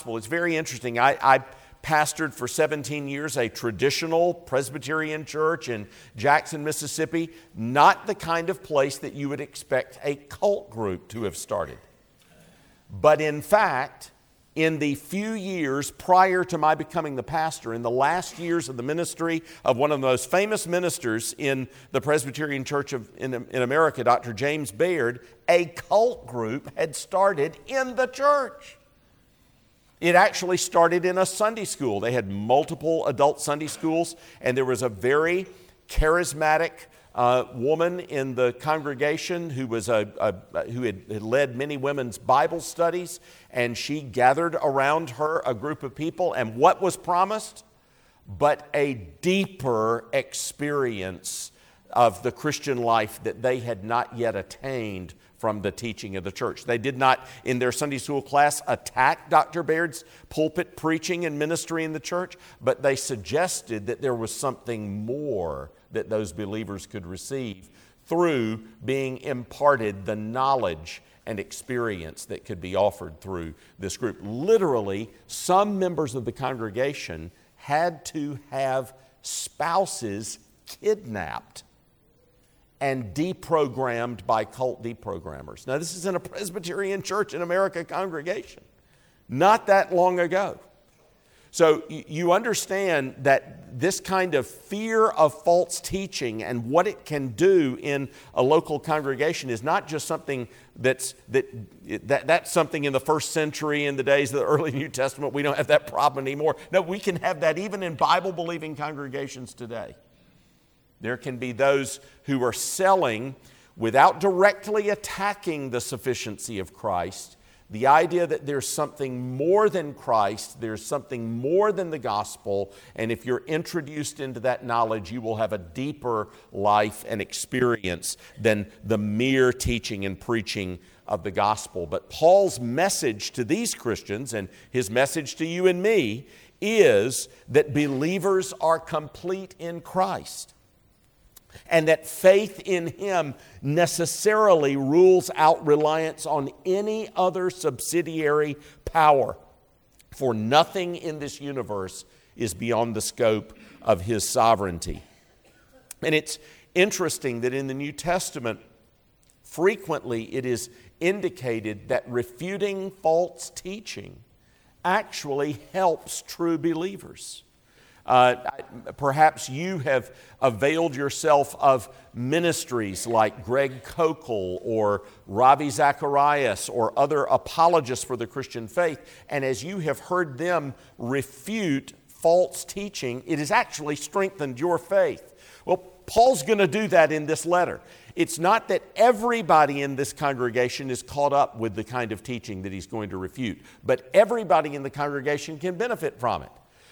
gospel. It's very interesting. I, I pastored for 17 years a traditional Presbyterian church in Jackson, Mississippi, not the kind of place that you would expect a cult group to have started. But in fact, in the few years prior to my becoming the pastor, in the last years of the ministry of one of the most famous ministers in the Presbyterian Church of, in, in America, Dr. James Baird, a cult group had started in the church. It actually started in a Sunday school. They had multiple adult Sunday schools, and there was a very charismatic uh, woman in the congregation who, was a, a who had, had, led many women's Bible studies, and she gathered around her a group of people. And what was promised? But a deeper experience of the Christian life that they had not yet attained from the teaching of the church. They did not, in their Sunday school class, attack Dr. Baird's pulpit preaching and ministry in the church, but they suggested that there was something more that those believers could receive through being imparted the knowledge and experience that could be offered through this group. Literally, some members of the congregation had to have spouses kidnapped and deprogrammed by cult deprogrammers. Now, this is in a Presbyterian Church in America congregation, not that long ago. So, you understand that this kind of fear of false teaching and what it can do in a local congregation is not just something that's, that, that, that's something in the first century, in the days of the early New Testament. We don't have that problem anymore. No, we can have that even in Bible believing congregations today. There can be those who are selling without directly attacking the sufficiency of Christ. The idea that there's something more than Christ, there's something more than the gospel, and if you're introduced into that knowledge, you will have a deeper life and experience than the mere teaching and preaching of the gospel. But Paul's message to these Christians and his message to you and me is that believers are complete in Christ and that faith in Him necessarily rules out reliance on any other subsidiary power. For nothing in this universe is beyond the scope of His sovereignty. And it's interesting that in the New Testament, frequently it is indicated that refuting false teaching actually helps true believers. Uh, perhaps you have availed yourself of ministries like Greg Koukl or Ravi Zacharias or other apologists for the Christian faith, and as you have heard them refute false teaching, it has actually strengthened your faith. Well, Paul's going to do that in this letter. It's not that everybody in this congregation is caught up with the kind of teaching that he's going to refute, but everybody in the congregation can benefit from it.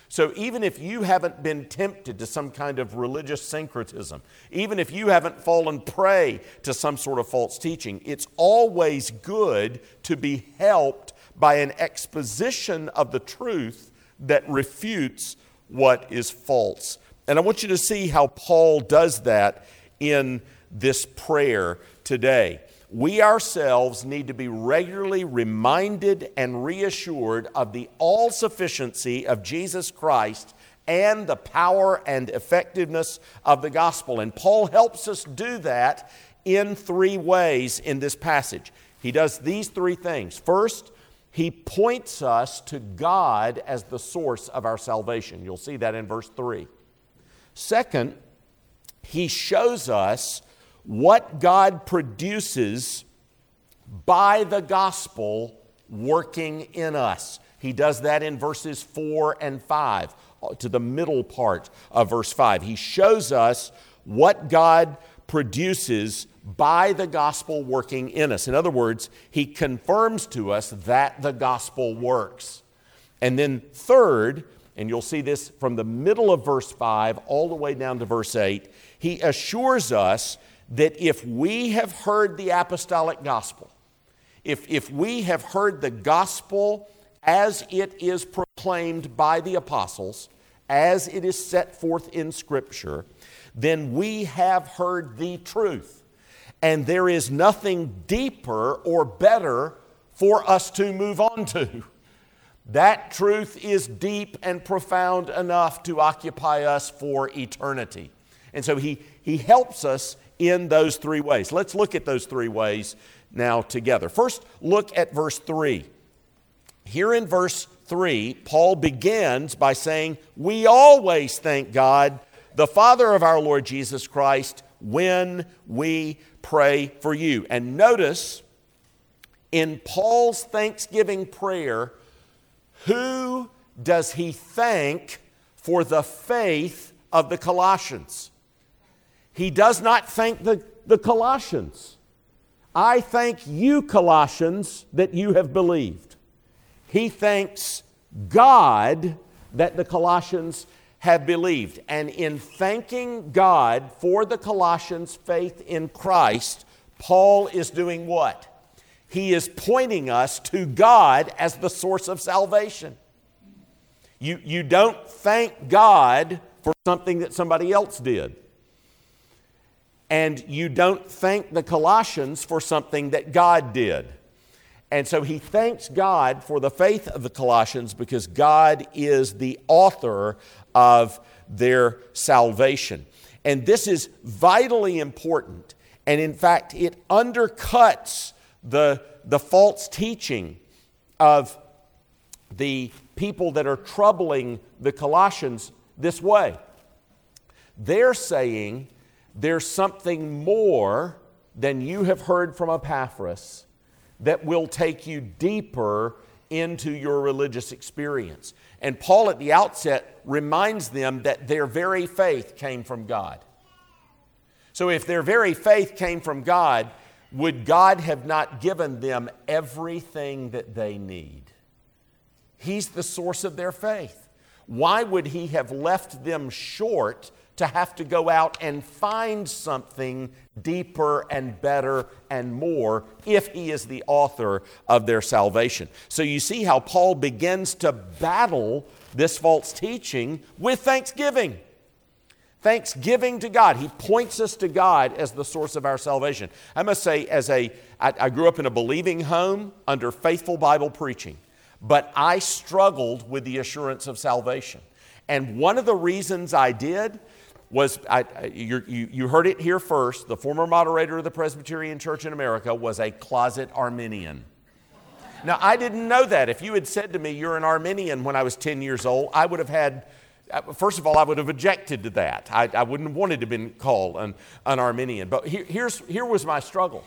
So even if you haven't been tempted to some kind of religious syncretism, even if you haven't fallen prey to some sort of false teaching, it's always good to be helped by an exposition of the truth that refutes what is false. And I want you to see how Paul does that in this prayer today we ourselves need to be regularly reminded and reassured of the all sufficiency of Jesus Christ and the power and effectiveness of the gospel. And Paul helps us do that in three ways in this passage. He does these three things. First, he points us to God as the source of our salvation. You'll see that in verse 3. Second, he shows us what God produces by the gospel working in us. He does that in verses 4 and 5, uh, to the middle part of verse 5. He shows us what God produces by the gospel working in us. In other words, he confirms to us that the gospel works. And then, third, and you'll see this from the middle of verse 5 all the way down to verse 8, he assures us that if we have heard the apostolic gospel, if, if we have heard the gospel as it is proclaimed by the apostles, as it is set forth in Scripture, then we have heard the truth. And there is nothing deeper or better for us to move on to. That truth is deep and profound enough to occupy us for eternity. And so he, he helps us in those three ways. Let's look at those three ways now together. First, look at verse 3. Here in verse 3, Paul begins by saying, We always thank God, the Father of our Lord Jesus Christ, when we pray for you. And notice in Paul's thanksgiving prayer, who does he thank for the faith of the Colossians? He does not thank the, the Colossians. I thank you, Colossians, that you have believed. He thanks God that the Colossians have believed. And in thanking God for the Colossians' faith in Christ, Paul is doing what? He is pointing us to God as the source of salvation. You, you don't thank God for something that somebody else did. And you don't thank the Colossians for something that God did. And so he thanks God for the faith of the Colossians because God is the author of their salvation. And this is vitally important. And in fact, it undercuts the, the false teaching of the people that are troubling the Colossians this way. They're saying there's something more than you have heard from Epaphras that will take you deeper into your religious experience. And Paul at the outset reminds them that their very faith came from God. So if their very faith came from God, would God have not given them everything that they need? He's the source of their faith. Why would He have left them short to have to go out and find something deeper and better and more if He is the author of their salvation? So you see how Paul begins to battle this false teaching with thanksgiving. Thanksgiving to God. He points us to God as the source of our salvation. I must say, as a, I, I grew up in a believing home under faithful Bible preaching, but I struggled with the assurance of salvation. And one of the reasons I did was I, you, you heard it here first. The former moderator of the Presbyterian Church in America was a closet Arminian. Now, I didn't know that. If you had said to me, You're an Arminian when I was 10 years old, I would have had uh, first of all, I would have objected to that. I, I wouldn't have wanted to have been called an, an Arminian. But here, here's, here was my struggle.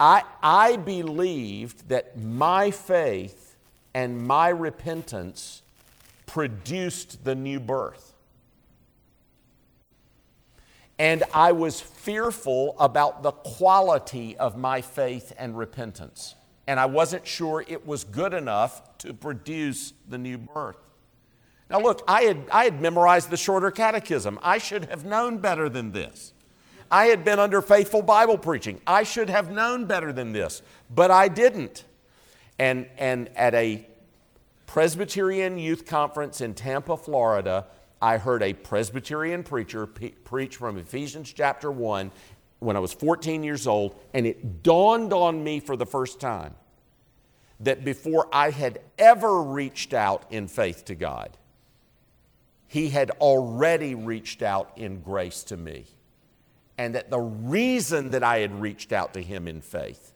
I, I believed that my faith and my repentance produced the new birth. And I was fearful about the quality of my faith and repentance. And I wasn't sure it was good enough to produce the new birth. Now, look, I had, I had memorized the shorter catechism. I should have known better than this. I had been under faithful Bible preaching. I should have known better than this, but I didn't. And, and at a Presbyterian youth conference in Tampa, Florida, I heard a Presbyterian preacher pe- preach from Ephesians chapter 1 when I was 14 years old, and it dawned on me for the first time that before I had ever reached out in faith to God, he had already reached out in grace to me. And that the reason that I had reached out to him in faith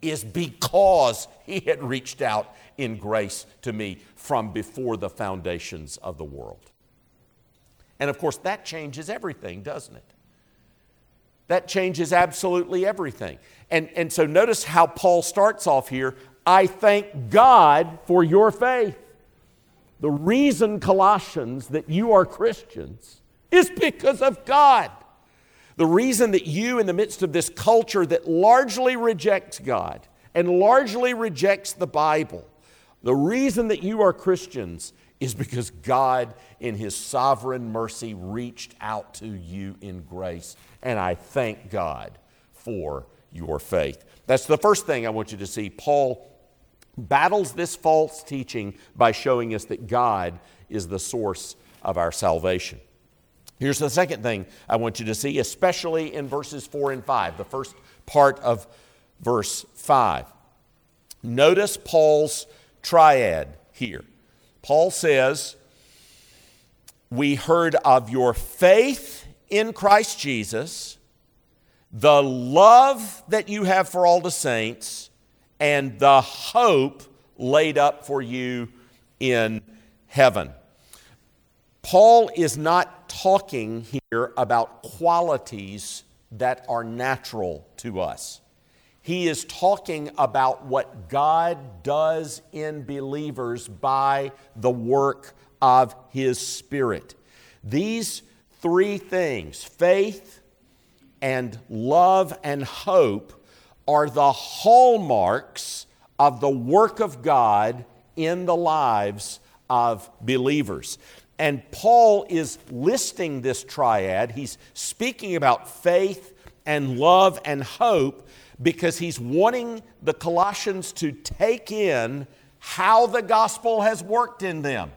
is because he had reached out in grace to me from before the foundations of the world. And of course, that changes everything, doesn't it? That changes absolutely everything. And, and so notice how Paul starts off here I thank God for your faith. The reason, Colossians, that you are Christians is because of God. The reason that you, in the midst of this culture that largely rejects God and largely rejects the Bible, the reason that you are Christians is because God, in His sovereign mercy, reached out to you in grace. And I thank God for your faith. That's the first thing I want you to see. Paul battles this false teaching by showing us that God is the source of our salvation. Here's the second thing I want you to see, especially in verses 4 and 5, the first part of verse 5. Notice Paul's triad here. Paul says, We heard of your faith in Christ Jesus, the love that you have for all the saints, and the hope laid up for you in heaven. Paul is not talking here about qualities that are natural to us. He is talking about what God does in believers by the work of His Spirit. These three things faith and love and hope are the hallmarks of the work of God in the lives of believers. And Paul is listing this triad. He's speaking about faith and love and hope because he's wanting the Colossians to take in how the gospel has worked in them.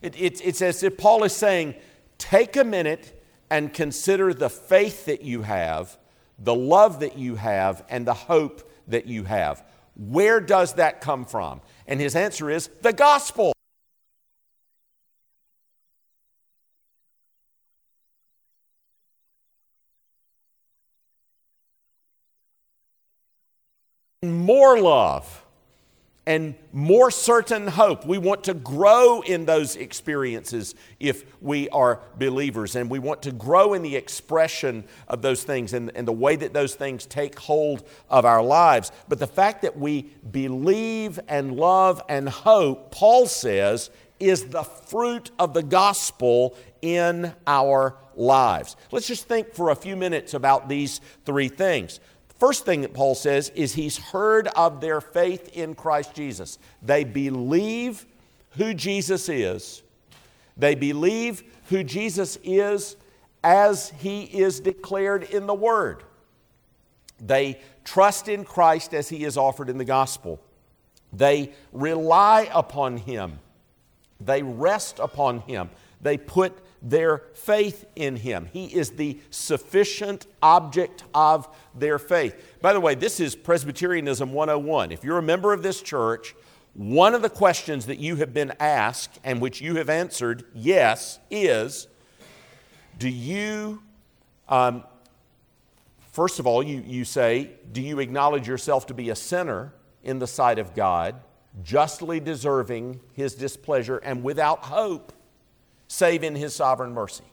It, it, it's as if Paul is saying, take a minute and consider the faith that you have, the love that you have, and the hope that you have. Where does that come from? And his answer is the gospel. More love and more certain hope. We want to grow in those experiences if we are believers, and we want to grow in the expression of those things and, and, the way that those things take hold of our lives. But the fact that we believe and love and hope, Paul says, is the fruit of the gospel in our lives. Let's just think for a few minutes about these three things. First thing that Paul says is he's heard of their faith in Christ Jesus. They believe who Jesus is. They believe who Jesus is as he is declared in the Word. They trust in Christ as he is offered in the gospel. They rely upon him. They rest upon him. They put their faith in him. He is the sufficient object of their faith. By the way, this is Presbyterianism 101. If you're a member of this church, one of the questions that you have been asked and which you have answered yes is do you, um, first of all, you, you say, do you acknowledge yourself to be a sinner in the sight of God, justly deserving his displeasure and without hope? Save in His sovereign mercy?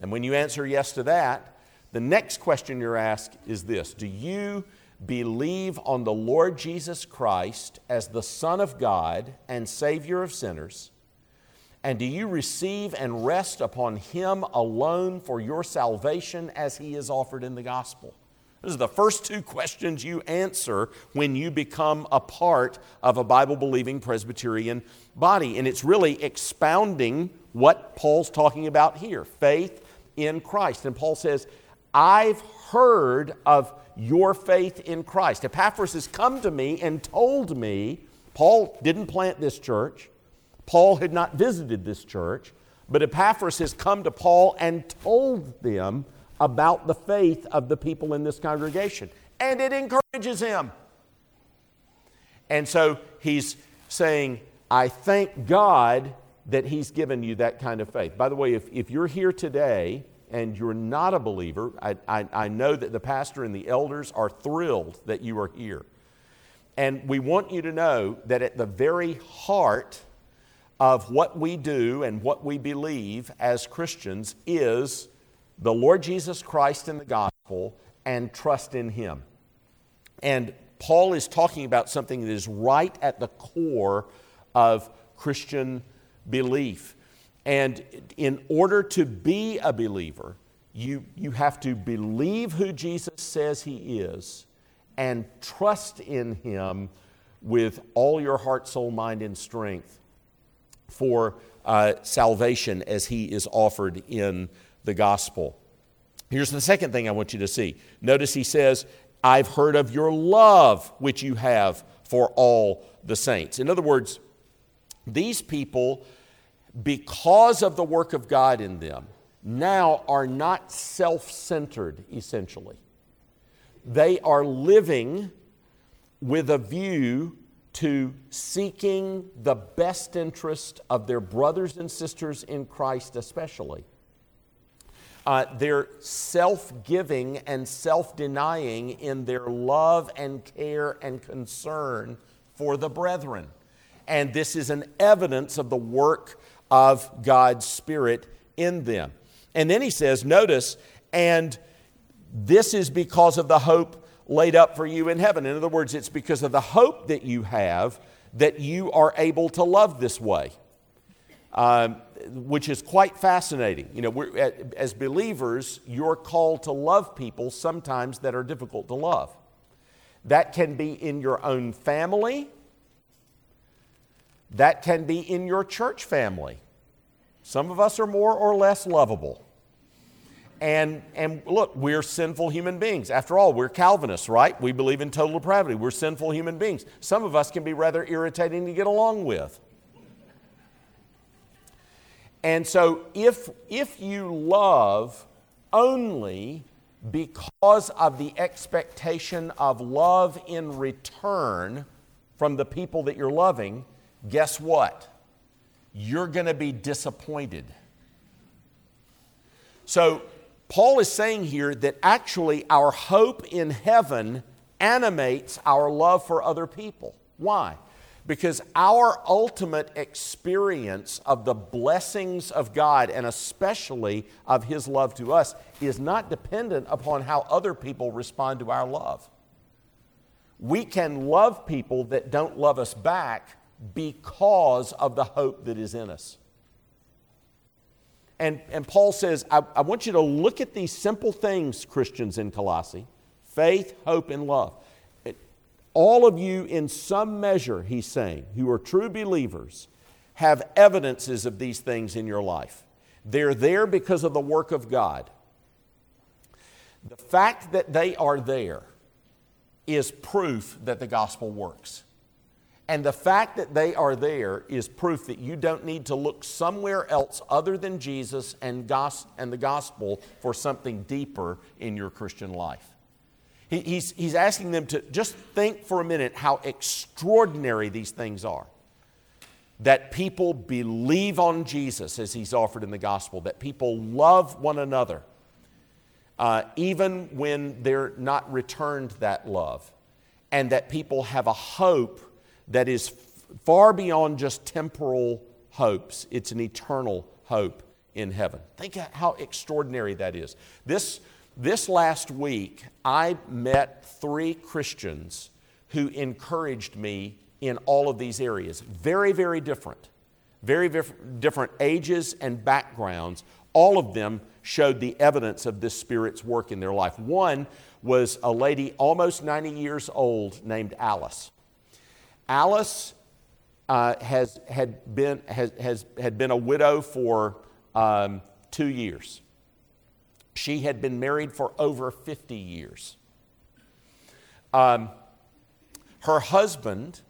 And when you answer yes to that, the next question you're asked is this Do you believe on the Lord Jesus Christ as the Son of God and Savior of sinners? And do you receive and rest upon Him alone for your salvation as He is offered in the gospel? Those are the first two questions you answer when you become a part of a Bible believing Presbyterian body. And it's really expounding what Paul's talking about here faith in Christ. And Paul says, I've heard of your faith in Christ. Epaphras has come to me and told me, Paul didn't plant this church, Paul had not visited this church, but Epaphras has come to Paul and told them about the faith of the people in this congregation. And it encourages him. And so he's saying, I thank God that he's given you that kind of faith. By the way, if, if you're here today and you're not a believer, I, I, I know that the pastor and the elders are thrilled that you are here. And we want you to know that at the very heart of what we do and what we believe as Christians is the Lord Jesus Christ in the gospel and trust in Him. And Paul is talking about something that is right at the core of Christian belief. And in order to be a believer, you, you have to believe who Jesus says He is and trust in Him with all your heart, soul, mind, and strength for uh, salvation as He is offered in the gospel. Here's the second thing I want you to see. Notice he says, I've heard of your love which you have for all the saints. In other words, these people, because of the work of God in them, now are not self centered, essentially. They are living with a view to seeking the best interest of their brothers and sisters in Christ, especially. Uh, they're self giving and self denying in their love and care and concern for the brethren. And this is an evidence of the work of God's Spirit in them. And then he says, notice, and this is because of the hope laid up for you in heaven. In other words, it's because of the hope that you have that you are able to love this way, um, which is quite fascinating. You know, as believers, you're called to love people sometimes that are difficult to love. That can be in your own family, that can be in your church family. Some of us are more or less lovable. And, and look, we're sinful human beings. After all, we're Calvinists, right? We believe in total depravity. We're sinful human beings. Some of us can be rather irritating to get along with. And so, if, if you love only because of the expectation of love in return from the people that you're loving, guess what? You're going to be disappointed. So, Paul is saying here that actually our hope in heaven animates our love for other people. Why? Because our ultimate experience of the blessings of God and especially of His love to us is not dependent upon how other people respond to our love. We can love people that don't love us back because of the hope that is in us. And, and Paul says, I, I want you to look at these simple things, Christians in Colossae faith, hope, and love. All of you, in some measure, he's saying, who are true believers, have evidences of these things in your life. They're there because of the work of God. The fact that they are there is proof that the gospel works. And the fact that they are there is proof that you don't need to look somewhere else other than Jesus and, gos- and the gospel for something deeper in your Christian life. He, he's, he's asking them to just think for a minute how extraordinary these things are. That people believe on Jesus as he's offered in the gospel, that people love one another, uh, even when they're not returned that love, and that people have a hope that is far beyond just temporal hopes, it's an eternal hope in heaven. Think how extraordinary that is. This, this last week, I met three Christians who encouraged me in all of these areas. Very, very different. Very different ages and backgrounds. All of them showed the evidence of this Spirit's work in their life. One was a lady almost 90 years old named Alice. Alice uh, has, had, been, has, has, had been a widow for um, two years. She had been married for over 50 years. Um, her husband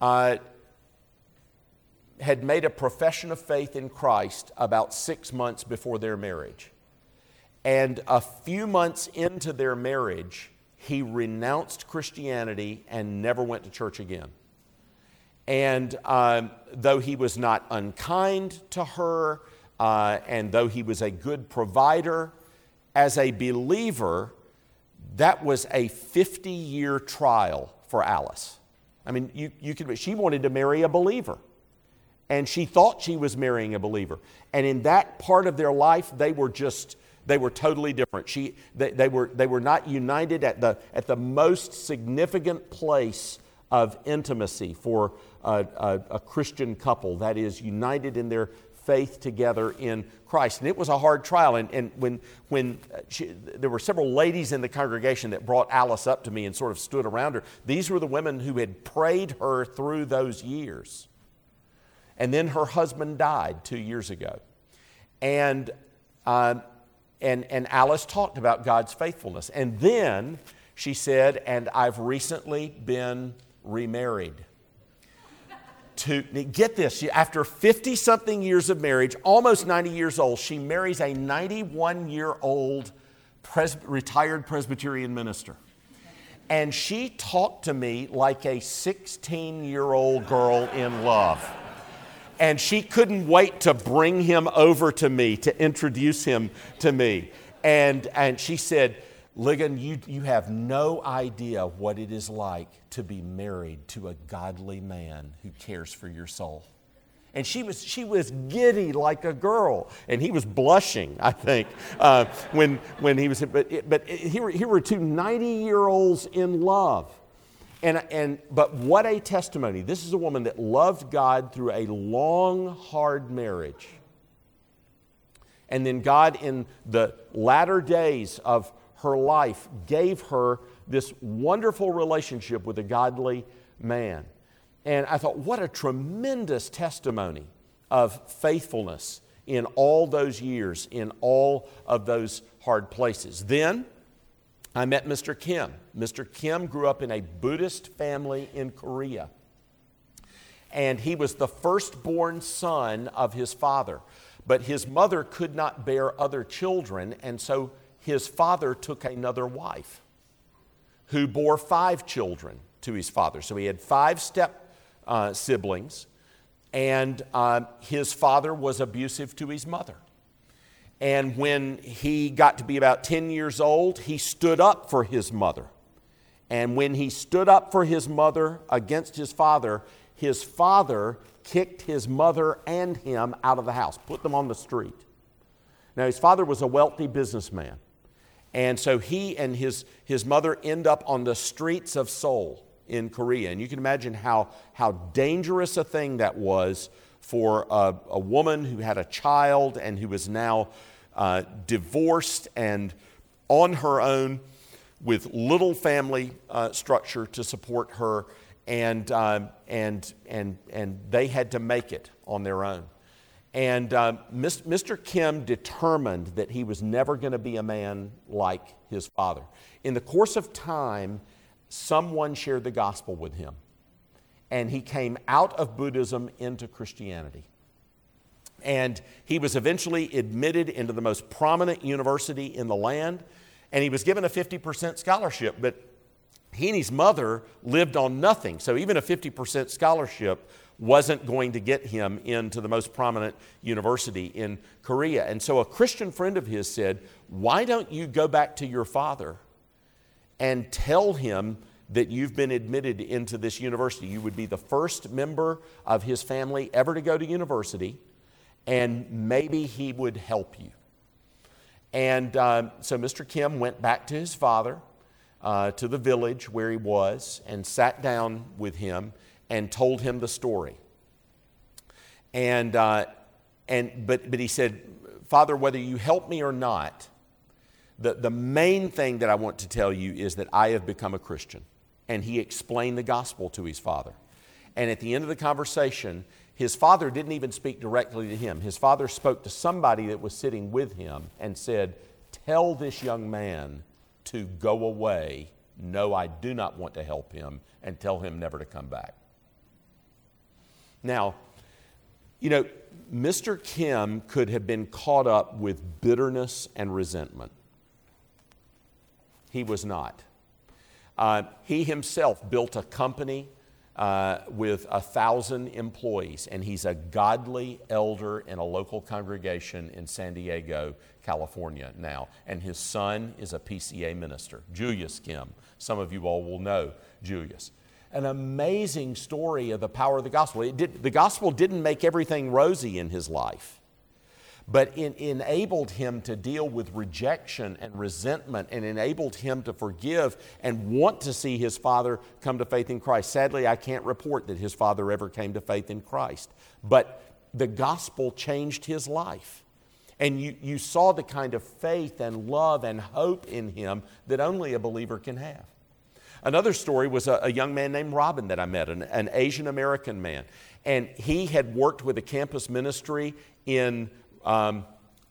uh, had made a profession of faith in Christ about six months before their marriage. And a few months into their marriage, he renounced Christianity and never went to church again. And um, though he was not unkind to her, uh, and though he was a good provider, as a believer, that was a 50 year trial for Alice. I mean, you, you could, she wanted to marry a believer. And she thought she was marrying a believer. And in that part of their life, they were just they were totally different. She, they, they, were, they were not united at the, at the most significant place of intimacy for a, a, a Christian couple that is united in their faith together in Christ. And it was a hard trial. And, and when, when she, there were several ladies in the congregation that brought Alice up to me and sort of stood around her, these were the women who had prayed her through those years. And then her husband died two years ago. And uh, and, and Alice talked about God's faithfulness. And then she said, And I've recently been remarried. to get this, after 50 something years of marriage, almost 90 years old, she marries a 91 year old pres- retired Presbyterian minister. And she talked to me like a 16 year old girl in love. And she couldn't wait to bring him over to me, to introduce him to me. And, and she said, Ligon, you, you have no idea what it is like to be married to a godly man who cares for your soul. And she was, she was giddy like a girl. And he was blushing, I think, uh, when, when he was. But, but here, here were two 90 year olds in love. And, and, but what a testimony. This is a woman that loved God through a long, hard marriage. And then God, in the latter days of her life gave her this wonderful relationship with a godly man. And I thought, what a tremendous testimony of faithfulness in all those years, in all of those hard places. Then I met Mr. Kim. Mr. Kim grew up in a Buddhist family in Korea. And he was the firstborn son of his father. But his mother could not bear other children, and so his father took another wife who bore five children to his father. So he had five step uh, siblings, and uh, his father was abusive to his mother. And when he got to be about 10 years old, he stood up for his mother. And when he stood up for his mother against his father, his father kicked his mother and him out of the house, put them on the street. Now, his father was a wealthy businessman. And so he and his, his mother end up on the streets of Seoul in Korea. And you can imagine how, how dangerous a thing that was for a, a woman who had a child and who was now uh, divorced and on her own with little family uh, structure to support her. And, uh, and, and, and they had to make it on their own. And uh, Mr. Kim determined that he was never going to be a man like his father. In the course of time, someone shared the gospel with him, and he came out of Buddhism into Christianity. And he was eventually admitted into the most prominent university in the land, and he was given a 50% scholarship, but he and his mother lived on nothing. So even a 50% scholarship wasn't going to get him into the most prominent university in Korea. And so a Christian friend of his said, Why don't you go back to your father and tell him that you've been admitted into this university? You would be the first member of his family ever to go to university, and maybe he would help you. And uh, so Mr. Kim went back to his father, uh, to the village where he was, and sat down with him and told him the story. And, uh, and, but, but he said, Father, whether you help me or not, the, the main thing that I want to tell you is that I have become a Christian. And he explained the gospel to his father. And at the end of the conversation, his father didn't even speak directly to him. His father spoke to somebody that was sitting with him and said, Tell this young man to go away. No, I do not want to help him, and tell him never to come back. Now, you know, Mr. Kim could have been caught up with bitterness and resentment. He was not. Uh, he himself built a company uh, with a thousand employees, and he's a godly elder in a local congregation in San Diego, California now. And his son is a PCA minister, Julius Kim. Some of you all will know Julius an amazing story of the power of the gospel. Did, the gospel didn't make everything rosy in his life, but it enabled him to deal with rejection and resentment and enabled him to forgive and want to see his father come to faith in Christ. Sadly, I can't report that his father ever came to faith in Christ, but the gospel changed his life. And you, you saw the kind of faith and love and hope in him that only a believer can have. Another story was a, a young man named Robin that I met, an, an Asian American man. And he had worked with a campus ministry in um,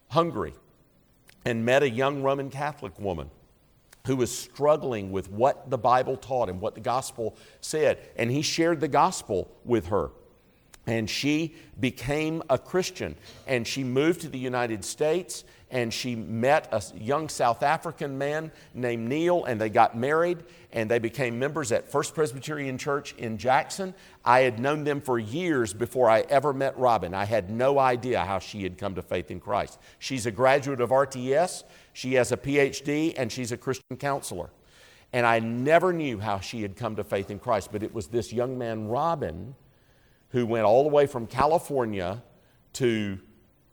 Hungary and met a young Roman Catholic woman who was struggling with what the Bible taught and what the gospel said. And he shared the gospel with her. And she became a Christian. And she moved to the United States and she met a young South African man named Neil, and they got married and they became members at First Presbyterian Church in Jackson. I had known them for years before I ever met Robin. I had no idea how she had come to faith in Christ. She's a graduate of RTS, she has a PhD, and she's a Christian counselor. And I never knew how she had come to faith in Christ, but it was this young man, Robin who went all the way from California to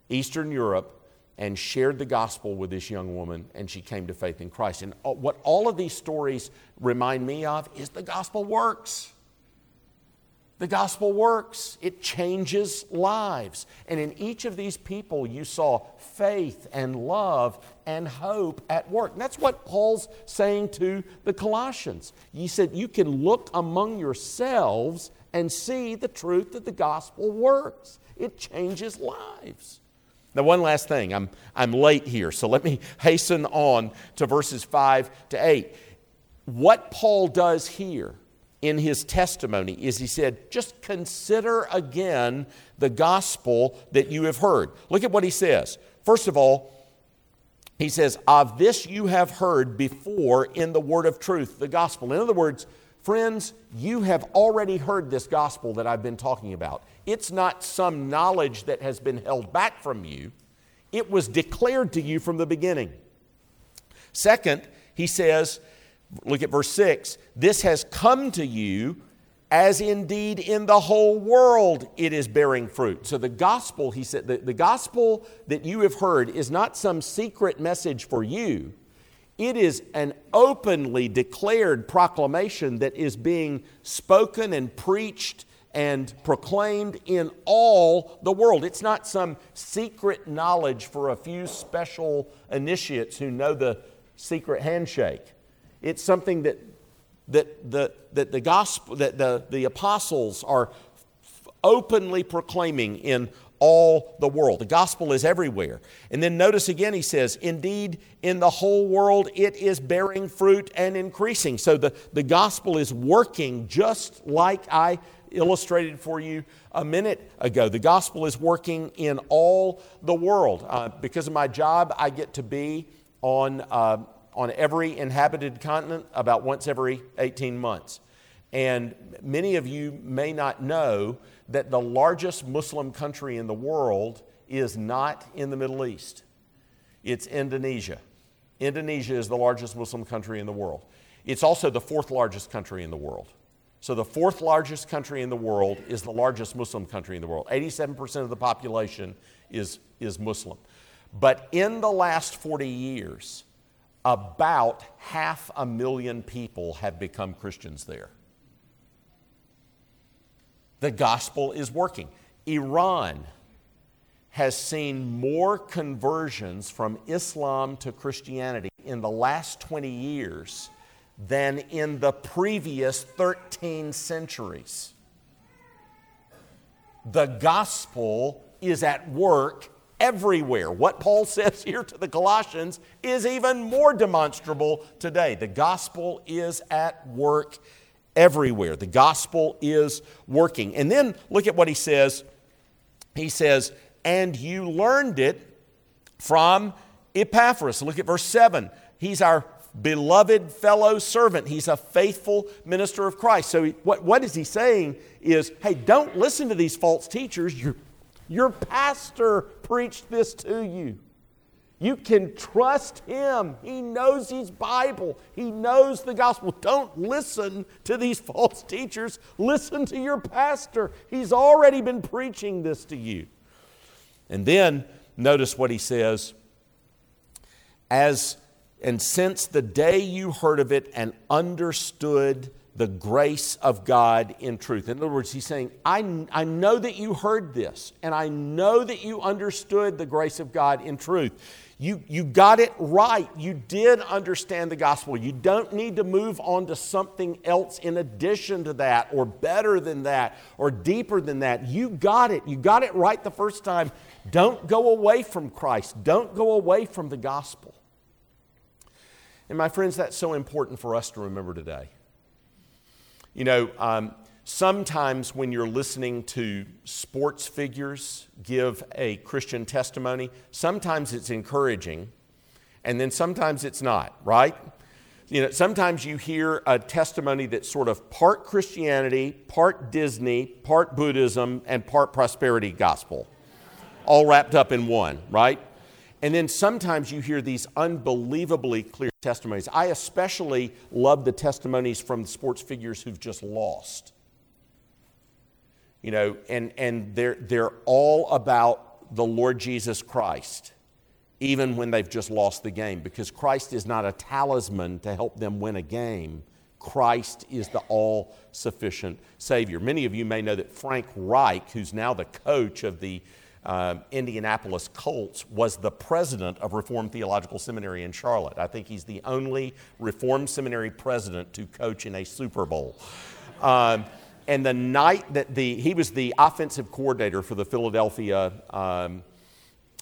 Eastern Europe and shared the gospel with this young woman, and she came to faith in Christ. And what all of these stories remind me of is the gospel works. The gospel works, it changes lives. And in each of these people, you saw faith and love and hope at work. And that's what Paul's saying to the Colossians. He said, You can look among yourselves and see the truth that the gospel works. It changes lives. Now, one last thing. I'm, I'm late here, so let me hasten on to verses 5 to 8. What Paul does here in his testimony is he said, just consider again the gospel that you have heard. Look at what he says. First of all, he says, Of this you have heard before in the word of truth, the gospel. In other words, Friends, you have already heard this gospel that I've been talking about. It's not some knowledge that has been held back from you, it was declared to you from the beginning. Second, he says, look at verse 6 this has come to you as indeed in the whole world it is bearing fruit. So the gospel, he said, the, the gospel that you have heard is not some secret message for you. It is an openly declared proclamation that is being spoken and preached and proclaimed in all the world. It's not some secret knowledge for a few special initiates who know the secret handshake. It's something that, that, the, that the gospel, that the, the apostles are openly proclaiming in all the world. The gospel is everywhere. And then notice again, he says, Indeed, in the whole world it is bearing fruit and increasing. So the, the gospel is working just like I illustrated for you a minute ago. The gospel is working in all the world. Uh, because of my job, I get to be on, uh, on every inhabited continent about once every 18 months. And many of you may not know that the largest Muslim country in the world is not in the Middle East, it's Indonesia. Indonesia is the largest Muslim country in the world. It's also the fourth largest country in the world. So, the fourth largest country in the world is the largest Muslim country in the world. 87% of the population is, is Muslim. But in the last 40 years, about half a million people have become Christians there the gospel is working. Iran has seen more conversions from Islam to Christianity in the last 20 years than in the previous 13 centuries. The gospel is at work everywhere. What Paul says here to the Colossians is even more demonstrable today. The gospel is at work everywhere. The gospel is working. And then look at what he says. He says, And you learned it from Epaphras. Look at verse 7. He's our beloved fellow servant. He's a faithful minister of Christ. So, what, what is he saying is, hey, don't listen to these false teachers. Your, your pastor preached this to you. You can trust him. He knows his Bible, he knows the gospel. Don't listen to these false teachers. Listen to your pastor. He's already been preaching this to you. And then notice what he says as and since the day you heard of it and understood the grace of God in truth. In other words, he's saying, I, I know that you heard this, and I know that you understood the grace of God in truth. You, you got it right. You did understand the gospel. You don't need to move on to something else in addition to that, or better than that, or deeper than that. You got it. You got it right the first time. Don't go away from Christ, don't go away from the gospel. And my friends, that's so important for us to remember today. You know, um, sometimes when you're listening to sports figures give a Christian testimony, sometimes it's encouraging, and then sometimes it's not, right? You know, sometimes you hear a testimony that's sort of part Christianity, part Disney, part Buddhism, and part prosperity gospel, all wrapped up in one, right? And then sometimes you hear these unbelievably clear testimonies. I especially love the testimonies from sports figures who've just lost. You know, and, and they're, they're all about the Lord Jesus Christ even when they've just lost the game, because Christ is not a talisman to help them win a game. Christ is the all sufficient Savior. Many of you may know that Frank Reich, who's now the coach of the uh, Indianapolis Colts, was the president of Reformed Theological Seminary in Charlotte. I think he's the only Reformed Seminary president to coach in a Super Bowl. Um, and the night that the, he was the offensive coordinator for the Philadelphia um,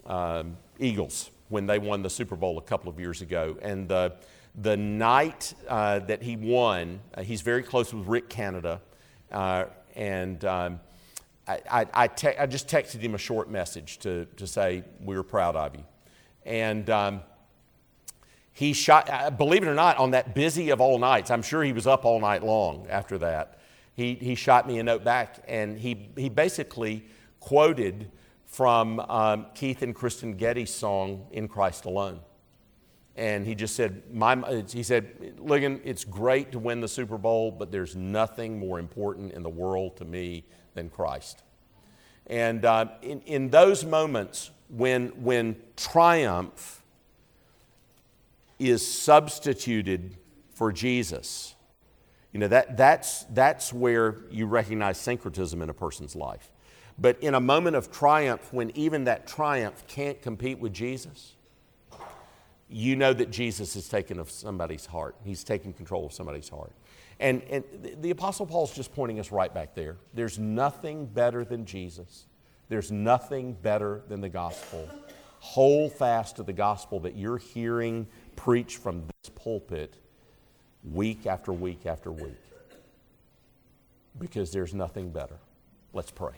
um, Eagles when they won the Super Bowl a couple of years ago. And the, the night uh, that he won, uh, he's very close with Ric Cannada. Uh, and um, I, I, I, te- I, just texted him a short message to, to say, We were proud of you. And um, he shot, believe it or not, on that busy of all nights, I'm sure he was up all night long after that. He, he shot me a note back, and he, he basically quoted from um, Keith and Kristyn Getty's song, In Christ Alone. And he just said, my, he said, Ligon, it's great to win the Super Bowl, but there's nothing more important in the world to me than Christ. And uh, in, in those moments when, when triumph is substituted for Jesus, you know, that, that's, that's where you recognize syncretism in a person's life. But in a moment of triumph, when even that triumph can't compete with Jesus, you know that Jesus is taken of somebody's heart. He's taking control of somebody's heart. And, and the Apostle Paul's just pointing us right back there. There's nothing better than Jesus. There's nothing better than the gospel. Hold fast to the gospel that you're hearing preached from this pulpit week after week after week. Because there's nothing better. Let's pray.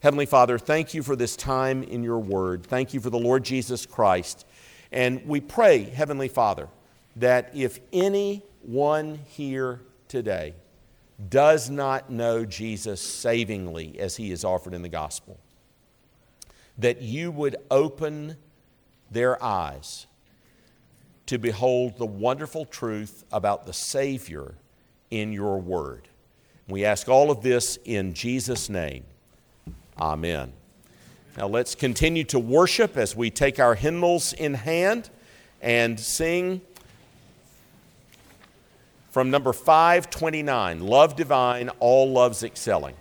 Heavenly Father, thank you for this time in your word. Thank you for the Lord Jesus Christ. And we pray, Heavenly Father, that if anyone here today does not know Jesus savingly as he is offered in the gospel, that you would open their eyes to behold the wonderful truth about the Savior in your word. We ask all of this in Jesus' name. Amen. Now let's continue to worship as we take our hymnals in hand and sing from number 529 Love Divine, All Loves Excelling.